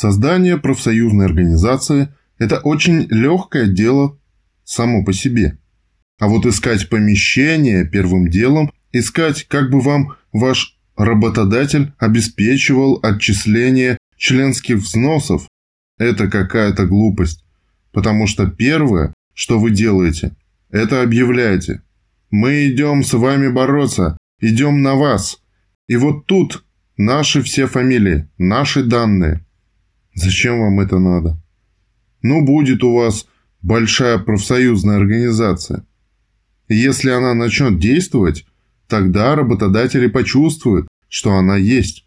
Создание профсоюзной организации – это очень легкое дело само по себе. А вот искать помещение первым делом, искать, как бы вам ваш работодатель обеспечивал отчисление членских взносов, это какая-то глупость. Потому что первое, что вы делаете, это объявляете. Мы идем с вами бороться, идем на вас. И вот тут наши все фамилии, наши данные. Зачем вам это надо? Ну, будет у вас большая профсоюзная организация. И если она начнет действовать, тогда работодатели почувствуют, что она есть.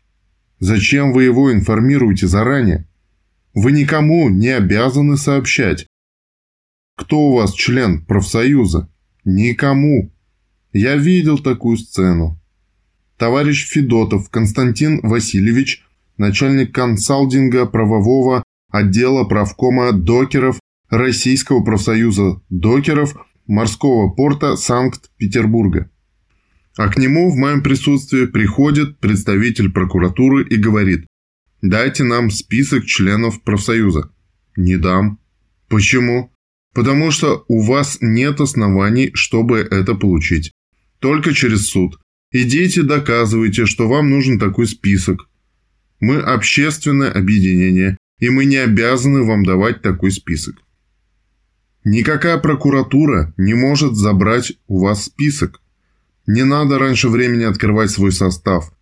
Зачем вы его информируете заранее? Вы никому не обязаны сообщать. Кто у вас член профсоюза? Никому. Я видел такую сцену. Товарищ Федотов Константин Васильевич, начальник консалдинга правового отдела правкома докеров Российского профсоюза докеров морского порта Санкт-Петербурга. А к нему в моем присутствии приходит представитель прокуратуры и говорит, Дайте нам список членов профсоюза. Не дам. Почему? Потому что у вас нет оснований, чтобы это получить. Только через суд. Идите, доказывайте, что вам нужен такой список. Мы общественное объединение, и мы не обязаны вам давать такой список. Никакая прокуратура не может забрать у вас список. Не надо раньше времени открывать свой состав.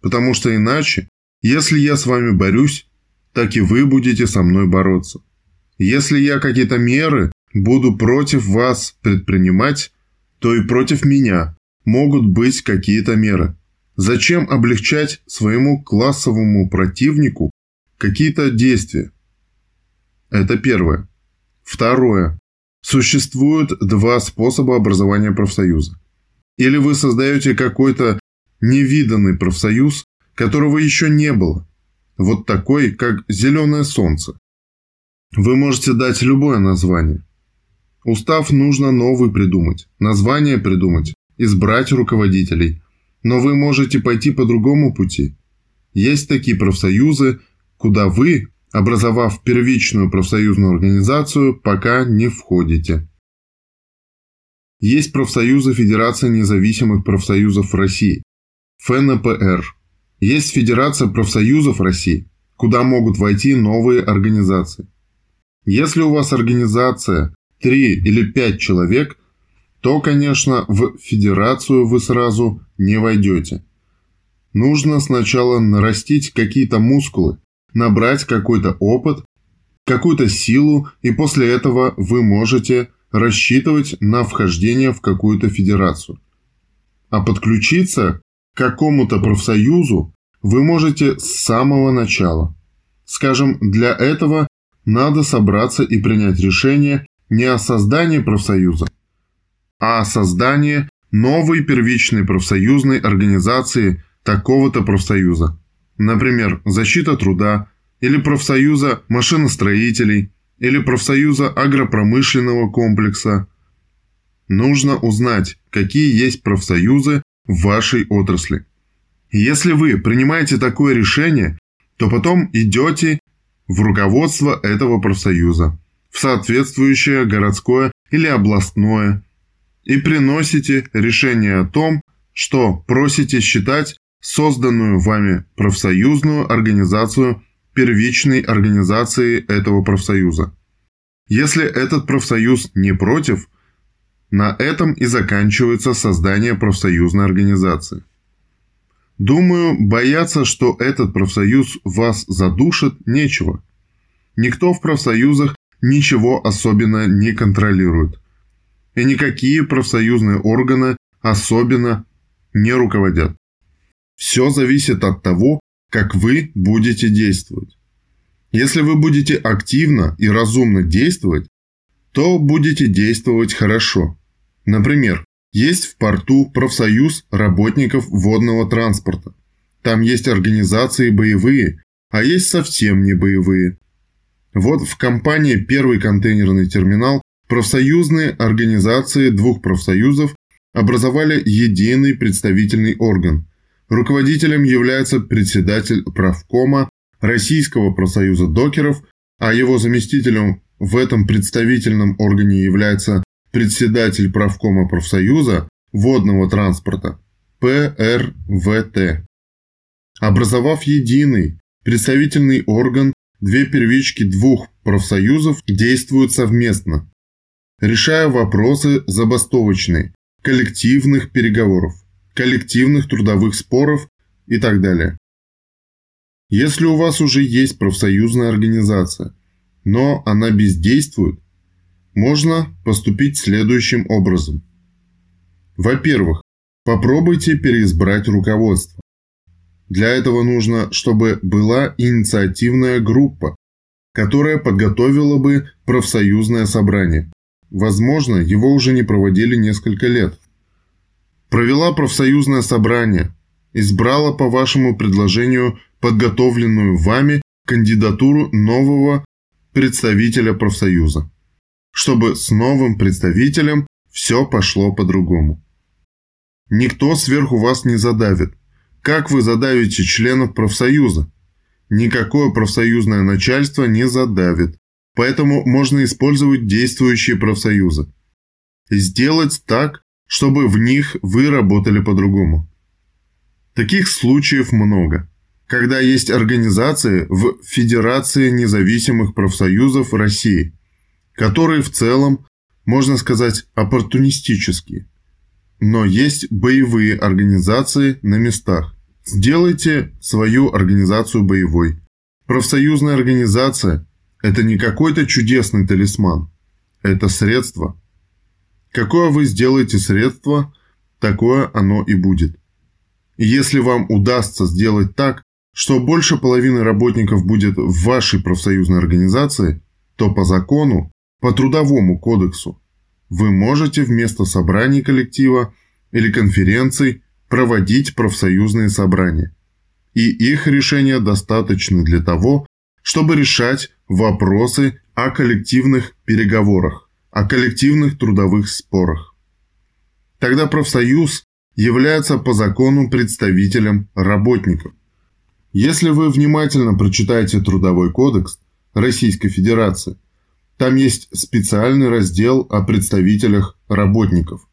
Потому что иначе если я с вами борюсь, так и вы будете со мной бороться. Если я какие-то меры буду против вас предпринимать, то и против меня могут быть какие-то меры. Зачем облегчать своему классовому противнику какие-то действия? Это первое. Второе. Существует два способа образования профсоюза. Или вы создаете какой-то невиданный профсоюз, которого еще не было. Вот такой, как «Зеленое солнце». Вы можете дать любое название. Устав нужно новый придумать, название придумать, избрать руководителей. Но вы можете пойти по другому пути. Есть такие профсоюзы, куда вы, образовав первичную профсоюзную организацию, пока не входите. Есть профсоюзы Федерации независимых профсоюзов России, ФНПР, есть Федерация профсоюзов России, куда могут войти новые организации. Если у вас организация 3 или 5 человек, то, конечно, в федерацию вы сразу не войдете. Нужно сначала нарастить какие-то мускулы, набрать какой-то опыт, какую-то силу, и после этого вы можете рассчитывать на вхождение в какую-то федерацию. А подключиться какому-то профсоюзу вы можете с самого начала. Скажем, для этого надо собраться и принять решение не о создании профсоюза, а о создании новой первичной профсоюзной организации такого-то профсоюза. Например, защита труда, или профсоюза машиностроителей, или профсоюза агропромышленного комплекса. Нужно узнать, какие есть профсоюзы в вашей отрасли. Если вы принимаете такое решение, то потом идете в руководство этого профсоюза, в соответствующее городское или областное, и приносите решение о том, что просите считать созданную вами профсоюзную организацию первичной организацией этого профсоюза. Если этот профсоюз не против, на этом и заканчивается создание профсоюзной организации. Думаю, бояться, что этот профсоюз вас задушит, нечего. Никто в профсоюзах ничего особенно не контролирует. И никакие профсоюзные органы особенно не руководят. Все зависит от того, как вы будете действовать. Если вы будете активно и разумно действовать, то будете действовать хорошо. Например, есть в порту профсоюз работников водного транспорта. Там есть организации боевые, а есть совсем не боевые. Вот в компании «Первый контейнерный терминал» профсоюзные организации двух профсоюзов образовали единый представительный орган. Руководителем является председатель правкома, Российского профсоюза докеров, а его заместителем в этом представительном органе является председатель правкома профсоюза водного транспорта ПРВТ. Образовав единый представительный орган, две первички двух профсоюзов действуют совместно, решая вопросы забастовочные, коллективных переговоров, коллективных трудовых споров и так далее. Если у вас уже есть профсоюзная организация, но она бездействует, можно поступить следующим образом. Во-первых, попробуйте переизбрать руководство. Для этого нужно, чтобы была инициативная группа, которая подготовила бы профсоюзное собрание. Возможно, его уже не проводили несколько лет. Провела профсоюзное собрание, избрала по вашему предложению подготовленную вами кандидатуру нового представителя профсоюза, чтобы с новым представителем все пошло по-другому. Никто сверху вас не задавит. Как вы задавите членов профсоюза? Никакое профсоюзное начальство не задавит. Поэтому можно использовать действующие профсоюзы. Сделать так, чтобы в них вы работали по-другому. Таких случаев много когда есть организации в Федерации независимых профсоюзов России, которые в целом, можно сказать, оппортунистические. Но есть боевые организации на местах. Сделайте свою организацию боевой. Профсоюзная организация – это не какой-то чудесный талисман. Это средство. Какое вы сделаете средство, такое оно и будет. И если вам удастся сделать так, что больше половины работников будет в вашей профсоюзной организации, то по закону, по трудовому кодексу, вы можете вместо собраний коллектива или конференций проводить профсоюзные собрания. И их решения достаточны для того, чтобы решать вопросы о коллективных переговорах, о коллективных трудовых спорах. Тогда профсоюз является по закону представителем работников. Если вы внимательно прочитаете Трудовой кодекс Российской Федерации, там есть специальный раздел о представителях работников.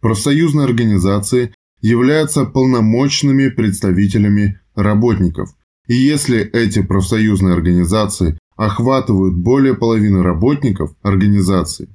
Профсоюзные организации являются полномочными представителями работников. И если эти профсоюзные организации охватывают более половины работников организации,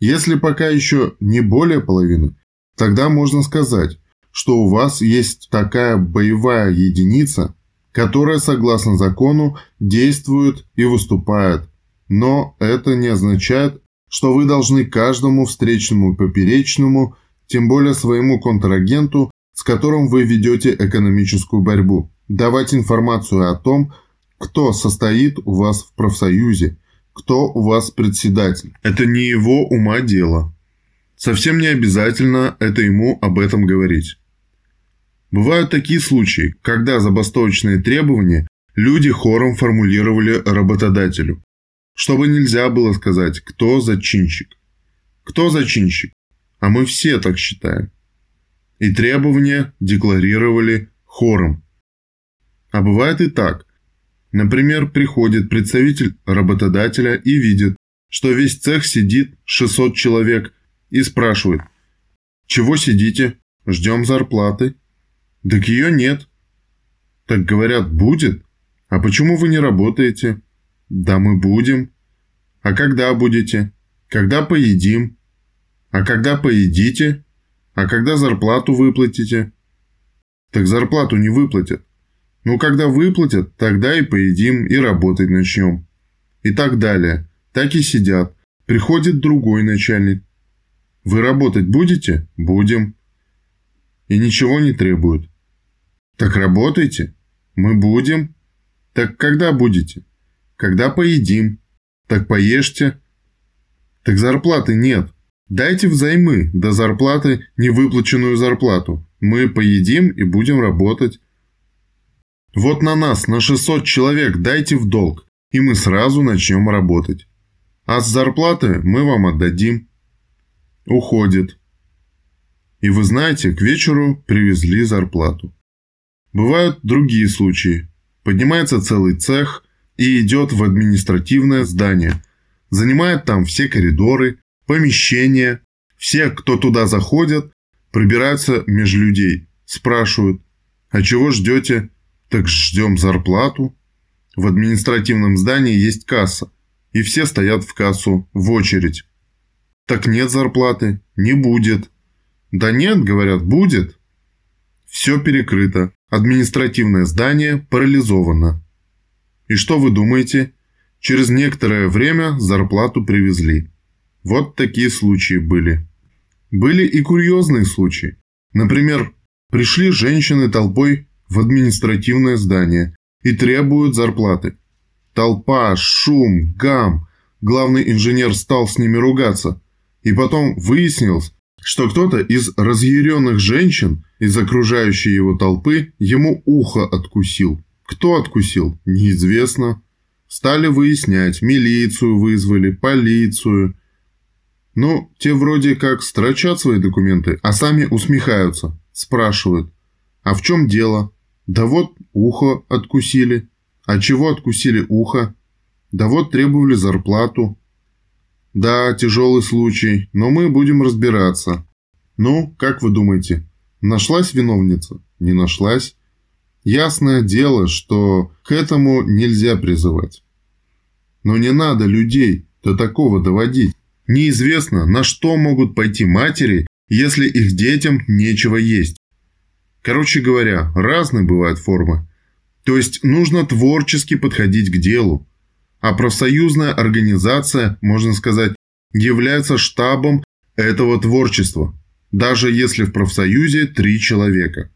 если пока еще не более половины, тогда можно сказать, что у вас есть такая боевая единица, которая, согласно закону, действует и выступает. Но это не означает, что вы должны каждому встречному поперечному, тем более своему контрагенту, с которым вы ведете экономическую борьбу, давать информацию о том, кто состоит у вас в профсоюзе, кто у вас председатель. Это не его ума дело. Совсем не обязательно это ему об этом говорить. Бывают такие случаи, когда забастовочные требования люди хором формулировали работодателю, чтобы нельзя было сказать, кто зачинщик. Кто зачинщик? А мы все так считаем. И требования декларировали хором. А бывает и так. Например, приходит представитель работодателя и видит, что весь цех сидит 600 человек и спрашивает, чего сидите, ждем зарплаты. Так ее нет. Так говорят, будет? А почему вы не работаете? Да мы будем. А когда будете? Когда поедим? А когда поедите? А когда зарплату выплатите? Так зарплату не выплатят. Ну, когда выплатят, тогда и поедим, и работать начнем. И так далее. Так и сидят. Приходит другой начальник. Вы работать будете? Будем. И ничего не требуют. Так работайте. Мы будем. Так когда будете? Когда поедим. Так поешьте. Так зарплаты нет. Дайте взаймы до зарплаты невыплаченную зарплату. Мы поедим и будем работать. Вот на нас, на 600 человек дайте в долг, и мы сразу начнем работать. А с зарплаты мы вам отдадим. Уходит. И вы знаете, к вечеру привезли зарплату. Бывают другие случаи. поднимается целый цех и идет в административное здание. Занимает там все коридоры, помещения. Все, кто туда заходят, пробираются между людей. Спрашивают, а чего ждете? Так ждем зарплату. В административном здании есть касса. И все стоят в кассу, в очередь. Так нет зарплаты, не будет. Да нет, говорят, будет. Все перекрыто. Административное здание парализовано. И что вы думаете? Через некоторое время зарплату привезли. Вот такие случаи были. Были и курьезные случаи. Например, пришли женщины толпой в административное здание и требуют зарплаты. Толпа, шум, гам. Главный инженер стал с ними ругаться. И потом выяснилось, что кто-то из разъяренных женщин из окружающей его толпы ему ухо откусил. Кто откусил, неизвестно. Стали выяснять, милицию вызвали, полицию. Ну, те вроде как строчат свои документы, а сами усмехаются, спрашивают. А в чем дело? Да вот ухо откусили. А чего откусили ухо? Да вот требовали зарплату. Да, тяжелый случай, но мы будем разбираться. Ну, как вы думаете, нашлась виновница? Не нашлась? Ясное дело, что к этому нельзя призывать. Но не надо людей до такого доводить. Неизвестно, на что могут пойти матери, если их детям нечего есть. Короче говоря, разные бывают формы. То есть нужно творчески подходить к делу а профсоюзная организация, можно сказать, является штабом этого творчества, даже если в профсоюзе три человека.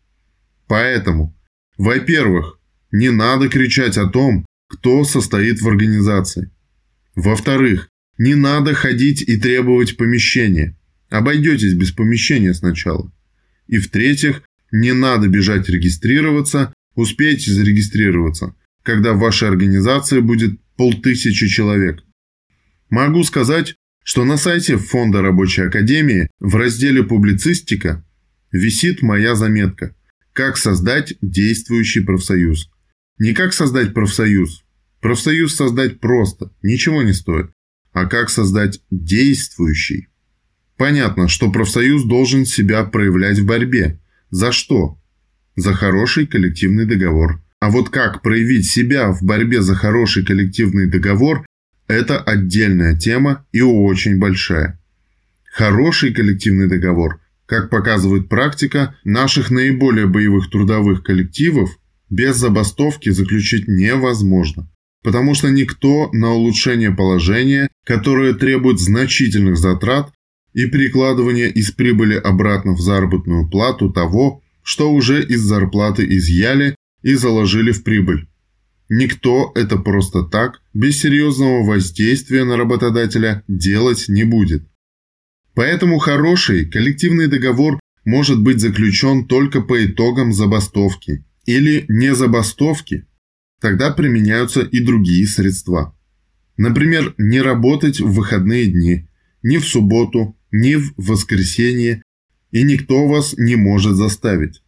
Поэтому, во-первых, не надо кричать о том, кто состоит в организации. Во-вторых, не надо ходить и требовать помещения. Обойдетесь без помещения сначала. И в-третьих, не надо бежать регистрироваться, успейте зарегистрироваться, когда в вашей организации будет полтысячи человек. Могу сказать, что на сайте Фонда рабочей академии в разделе «Публицистика» висит моя заметка «Как создать действующий профсоюз». Не как создать профсоюз. Профсоюз создать просто, ничего не стоит. А как создать действующий. Понятно, что профсоюз должен себя проявлять в борьбе. За что? За хороший коллективный договор. А вот как проявить себя в борьбе за хороший коллективный договор – это отдельная тема и очень большая. Хороший коллективный договор, как показывает практика, наших наиболее боевых трудовых коллективов без забастовки заключить невозможно. Потому что никто на улучшение положения, которое требует значительных затрат и перекладывания из прибыли обратно в заработную плату того, что уже из зарплаты изъяли и заложили в прибыль. Никто это просто так, без серьезного воздействия на работодателя, делать не будет. Поэтому хороший коллективный договор может быть заключен только по итогам забастовки или не забастовки. Тогда применяются и другие средства. Например, не работать в выходные дни, ни в субботу, ни в воскресенье, и никто вас не может заставить.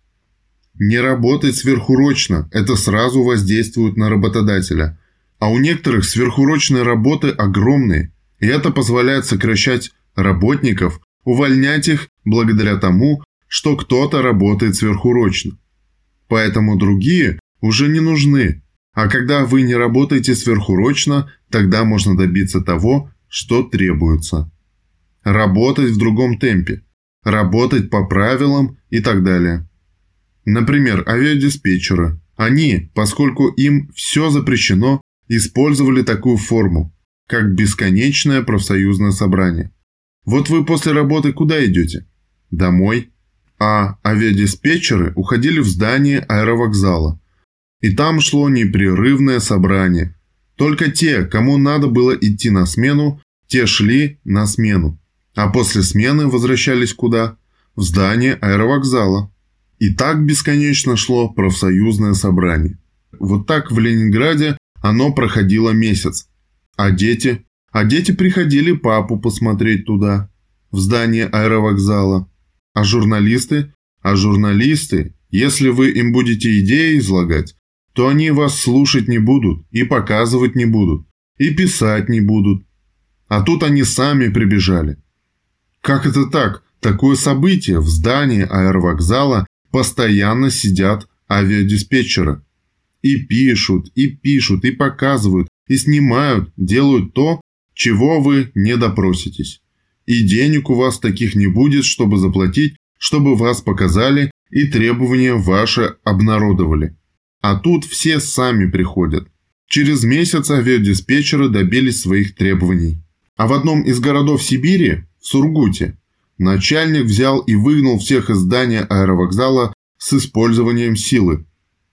Не работать сверхурочно – это сразу воздействует на работодателя. А у некоторых сверхурочные работы огромные, и это позволяет сокращать работников, увольнять их благодаря тому, что кто-то работает сверхурочно. Поэтому другие уже не нужны. А когда вы не работаете сверхурочно, тогда можно добиться того, что требуется. Работать в другом темпе, работать по правилам и так далее. Например, авиадиспетчеры. Они, поскольку им все запрещено, использовали такую форму, как бесконечное профсоюзное собрание. Вот вы после работы куда идете? Домой. А авиадиспетчеры уходили в здание аэровокзала. И там шло непрерывное собрание. Только те, кому надо было идти на смену, те шли на смену. А после смены возвращались куда? В здание аэровокзала. И так бесконечно шло профсоюзное собрание. Вот так в Ленинграде оно проходило месяц. А дети? А дети приходили папу посмотреть туда, в здание аэровокзала. А журналисты? А журналисты, если вы им будете идеи излагать, то они вас слушать не будут, и показывать не будут, и писать не будут. А тут они сами прибежали. Как это так? Такое событие в здании аэровокзала постоянно сидят авиадиспетчеры. И пишут, и пишут, и показывают, и снимают, делают то, чего вы не допроситесь. И денег у вас таких не будет, чтобы заплатить, чтобы вас показали и требования ваши обнародовали. А тут все сами приходят. Через месяц авиадиспетчеры добились своих требований. А в одном из городов Сибири, в Сургуте, начальник взял и выгнал всех из здания аэровокзала с использованием силы.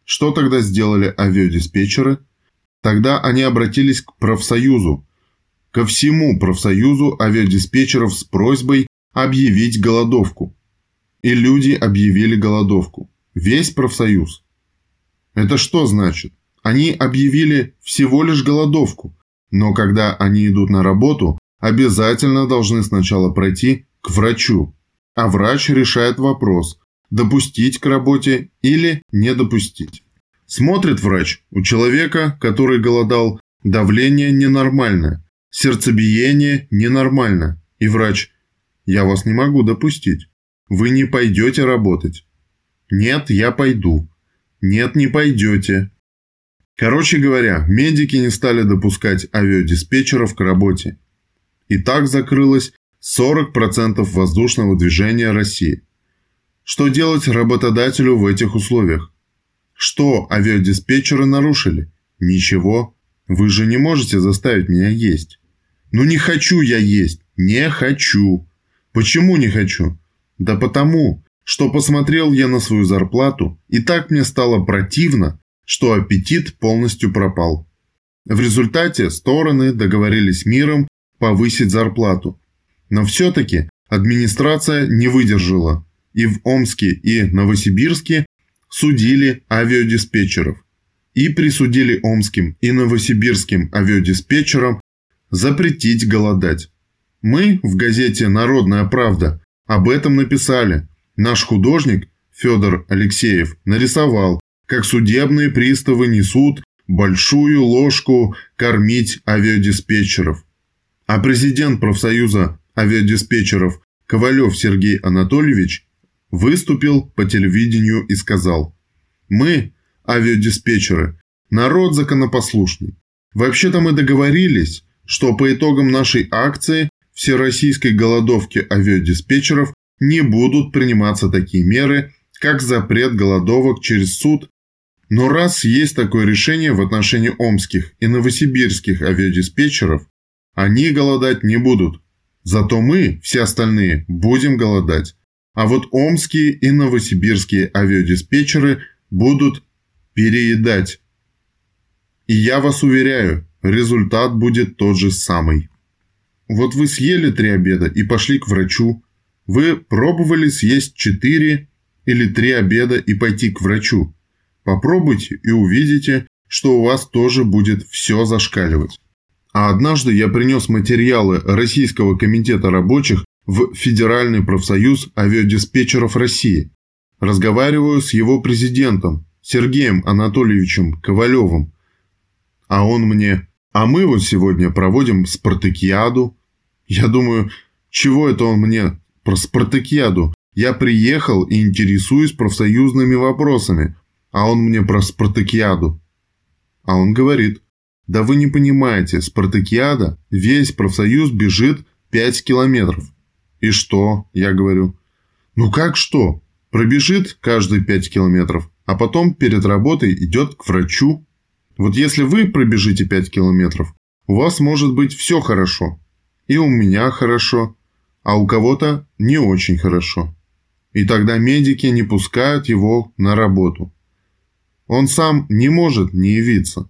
Что тогда сделали авиадиспетчеры? Тогда они обратились к профсоюзу, ко всему профсоюзу авиадиспетчеров с просьбой объявить голодовку. И люди объявили голодовку. Весь профсоюз. Это что значит? Они объявили всего лишь голодовку, но когда они идут на работу, обязательно должны сначала пройти к врачу, а врач решает вопрос, допустить к работе или не допустить. Смотрит врач, у человека, который голодал, давление ненормальное, сердцебиение ненормально, и врач «Я вас не могу допустить, вы не пойдете работать». «Нет, я пойду». Нет, не пойдете. Короче говоря, медики не стали допускать авиадиспетчеров к работе. И так закрылось 40% воздушного движения России. Что делать работодателю в этих условиях? Что авиадиспетчеры нарушили? Ничего. Вы же не можете заставить меня есть. Ну не хочу я есть. Не хочу. Почему не хочу? Да потому, что посмотрел я на свою зарплату, и так мне стало противно, что аппетит полностью пропал. В результате стороны договорились миром повысить зарплату. Но все-таки администрация не выдержала, и в Омске и Новосибирске судили авиадиспетчеров и присудили омским и новосибирским авиадиспетчерам запретить голодать. Мы в газете «Народная правда» об этом написали, Наш художник Федор Алексеев нарисовал, как судебные приставы несут большую ложку кормить авиадиспетчеров. А президент профсоюза авиадиспетчеров Ковалев Сергей Анатольевич выступил по телевидению и сказал «Мы, авиадиспетчеры, народ законопослушный. Вообще-то мы договорились, что по итогам нашей акции всероссийской голодовки авиадиспетчеров не будут приниматься такие меры, как запрет голодовок через суд. Но раз есть такое решение в отношении омских и новосибирских авиадиспетчеров, они голодать не будут. Зато мы, все остальные, будем голодать. А вот омские и новосибирские авиадиспетчеры будут переедать. И я вас уверяю, результат будет тот же самый. Вот вы съели три обеда и пошли к врачу, вы пробовали съесть 4 или 3 обеда и пойти к врачу. Попробуйте и увидите, что у вас тоже будет все зашкаливать. А однажды я принес материалы Российского комитета рабочих в Федеральный профсоюз авиадиспетчеров России. Разговариваю с его президентом Сергеем Анатольевичем Ковалевым. А он мне, а мы вот сегодня проводим спартакиаду. Я думаю, чего это он мне про спартакиаду. Я приехал и интересуюсь профсоюзными вопросами, а он мне про спартакиаду. А он говорит, да вы не понимаете, спартакиада, весь профсоюз бежит 5 километров. И что? Я говорю. Ну как что? Пробежит каждые 5 километров, а потом перед работой идет к врачу. Вот если вы пробежите 5 километров, у вас может быть все хорошо. И у меня хорошо, а у кого-то не очень хорошо. И тогда медики не пускают его на работу. Он сам не может не явиться,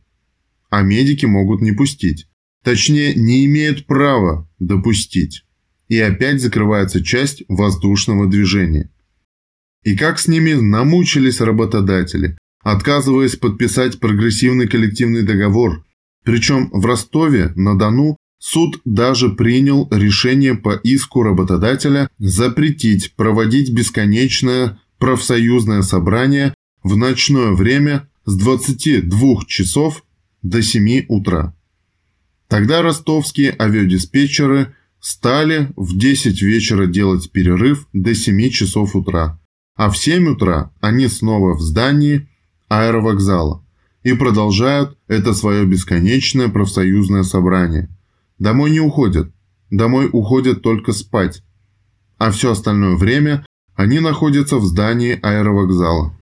а медики могут не пустить. Точнее, не имеют права допустить. И опять закрывается часть воздушного движения. И как с ними намучились работодатели, отказываясь подписать прогрессивный коллективный договор. Причем в Ростове-на-Дону Суд даже принял решение по иску работодателя запретить проводить бесконечное профсоюзное собрание в ночное время с 22 часов до 7 утра. Тогда ростовские авиадиспетчеры стали в 10 вечера делать перерыв до 7 часов утра, а в 7 утра они снова в здании аэровокзала и продолжают это свое бесконечное профсоюзное собрание. Домой не уходят, домой уходят только спать, а все остальное время они находятся в здании аэровокзала.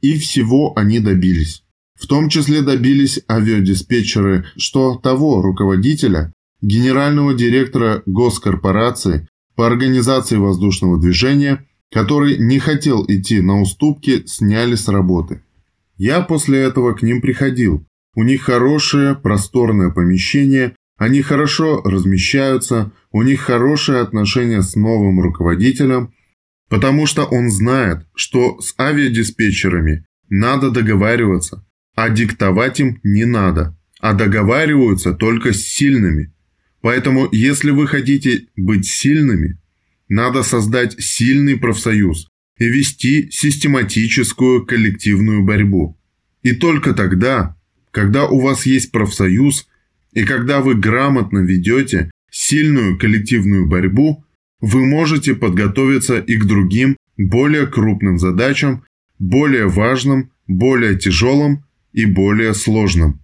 И всего они добились. В том числе добились авиадиспетчеры, что того руководителя, генерального директора госкорпорации по организации воздушного движения, который не хотел идти на уступки, сняли с работы. Я после этого к ним приходил. У них хорошее, просторное помещение, они хорошо размещаются, у них хорошее отношение с новым руководителем, потому что он знает, что с авиадиспетчерами надо договариваться, а диктовать им не надо, а договариваются только с сильными. Поэтому, если вы хотите быть сильными, надо создать сильный профсоюз и вести систематическую коллективную борьбу. И только тогда, когда у вас есть профсоюз и когда вы грамотно ведете сильную коллективную борьбу, вы можете подготовиться и к другим, более крупным задачам, более важным, более тяжелым и более сложным.